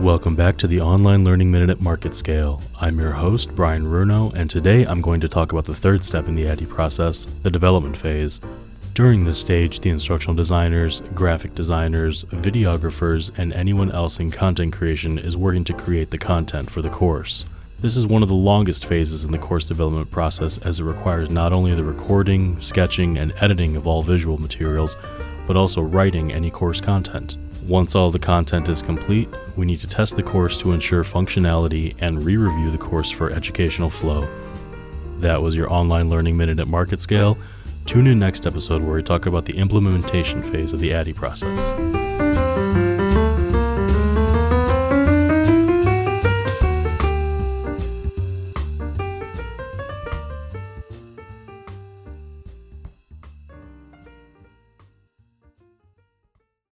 Welcome back to the Online Learning Minute at MarketScale. I'm your host, Brian Runo, and today I'm going to talk about the third step in the ADDIE process, the development phase. During this stage, the instructional designers, graphic designers, videographers, and anyone else in content creation is working to create the content for the course. This is one of the longest phases in the course development process as it requires not only the recording, sketching, and editing of all visual materials, but also writing any course content. Once all the content is complete, we need to test the course to ensure functionality and re review the course for educational flow. That was your online learning minute at MarketScale. Tune in next episode where we talk about the implementation phase of the ADDIE process.